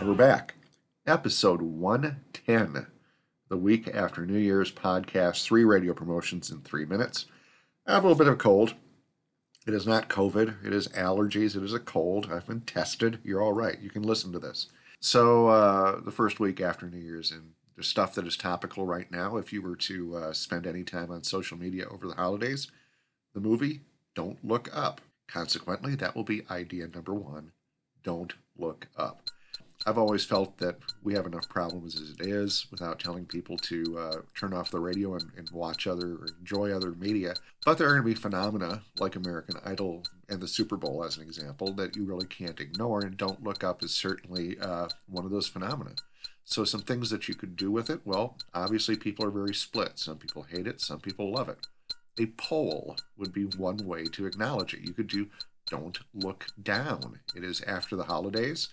back. Episode 110, the week after New Year's podcast, three radio promotions in three minutes. I have a little bit of a cold. It is not COVID, it is allergies, it is a cold. I've been tested. You're all right. You can listen to this. So, uh, the first week after New Year's, and the stuff that is topical right now, if you were to uh, spend any time on social media over the holidays, the movie Don't Look Up. Consequently, that will be idea number one don't look up. I've always felt that we have enough problems as it is without telling people to uh, turn off the radio and, and watch other or enjoy other media. But there are going to be phenomena like American Idol and the Super Bowl, as an example, that you really can't ignore. And Don't Look Up is certainly uh, one of those phenomena. So, some things that you could do with it well, obviously, people are very split. Some people hate it, some people love it. A poll would be one way to acknowledge it. You could do Don't Look Down. It is after the holidays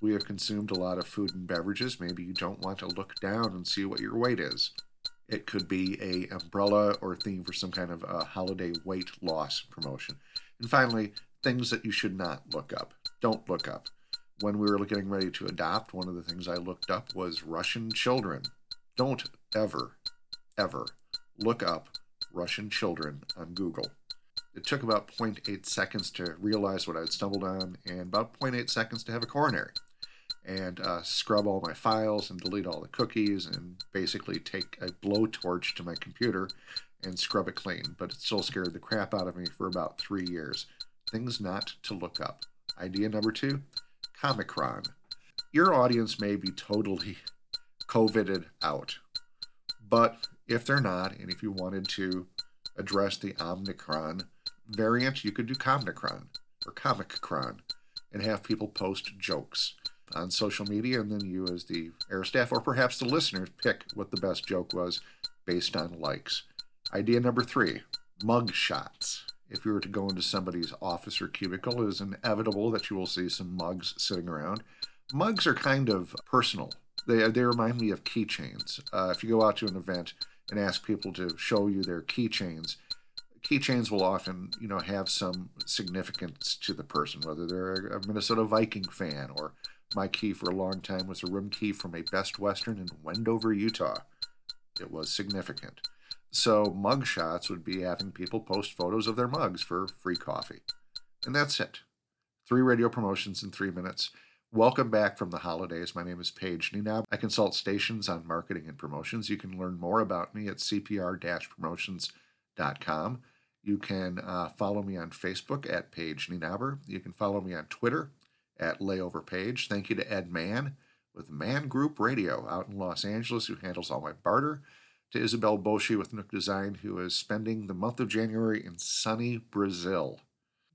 we have consumed a lot of food and beverages. Maybe you don't want to look down and see what your weight is. It could be a umbrella or theme for some kind of a holiday weight loss promotion. And finally, things that you should not look up. Don't look up. When we were getting ready to adopt, one of the things I looked up was Russian children. Don't ever, ever look up Russian children on Google. It took about 0.8 seconds to realize what I had stumbled on, and about 0.8 seconds to have a coronary and uh, scrub all my files and delete all the cookies and basically take a blowtorch to my computer and scrub it clean. But it still scared the crap out of me for about three years. Things not to look up. Idea number two Comicron. Your audience may be totally coveted out, but if they're not, and if you wanted to address the Omicron variant, you could do Comicron or Comiccron and have people post jokes on social media, and then you, as the air staff, or perhaps the listeners, pick what the best joke was based on likes. Idea number three mug shots. If you were to go into somebody's office or cubicle, it is inevitable that you will see some mugs sitting around. Mugs are kind of personal. They, they remind me of keychains. Uh, if you go out to an event and ask people to show you their keychains, keychains will often, you know, have some significance to the person, whether they're a Minnesota Viking fan or my key for a long time was a room key from a Best Western in Wendover, Utah. It was significant. So, mug shots would be having people post photos of their mugs for free coffee. And that's it. Three radio promotions in three minutes. Welcome back from the holidays. My name is Paige Nienaber. I consult stations on marketing and promotions. You can learn more about me at cpr promotions.com. You can uh, follow me on Facebook at Paige Nienaber. You can follow me on Twitter at Layover Page. Thank you to Ed Mann with Mann Group Radio out in Los Angeles, who handles all my barter. To Isabel Boshi with Nook Design, who is spending the month of January in sunny Brazil.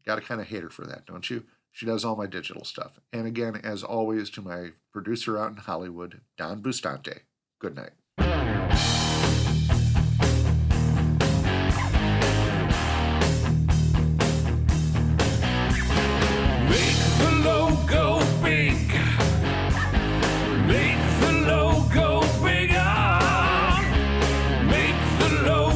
Got to kind of hate her for that, don't you? She does all my digital stuff. And again, as always, to my producer out in Hollywood, Don Bustante. Good night. alone.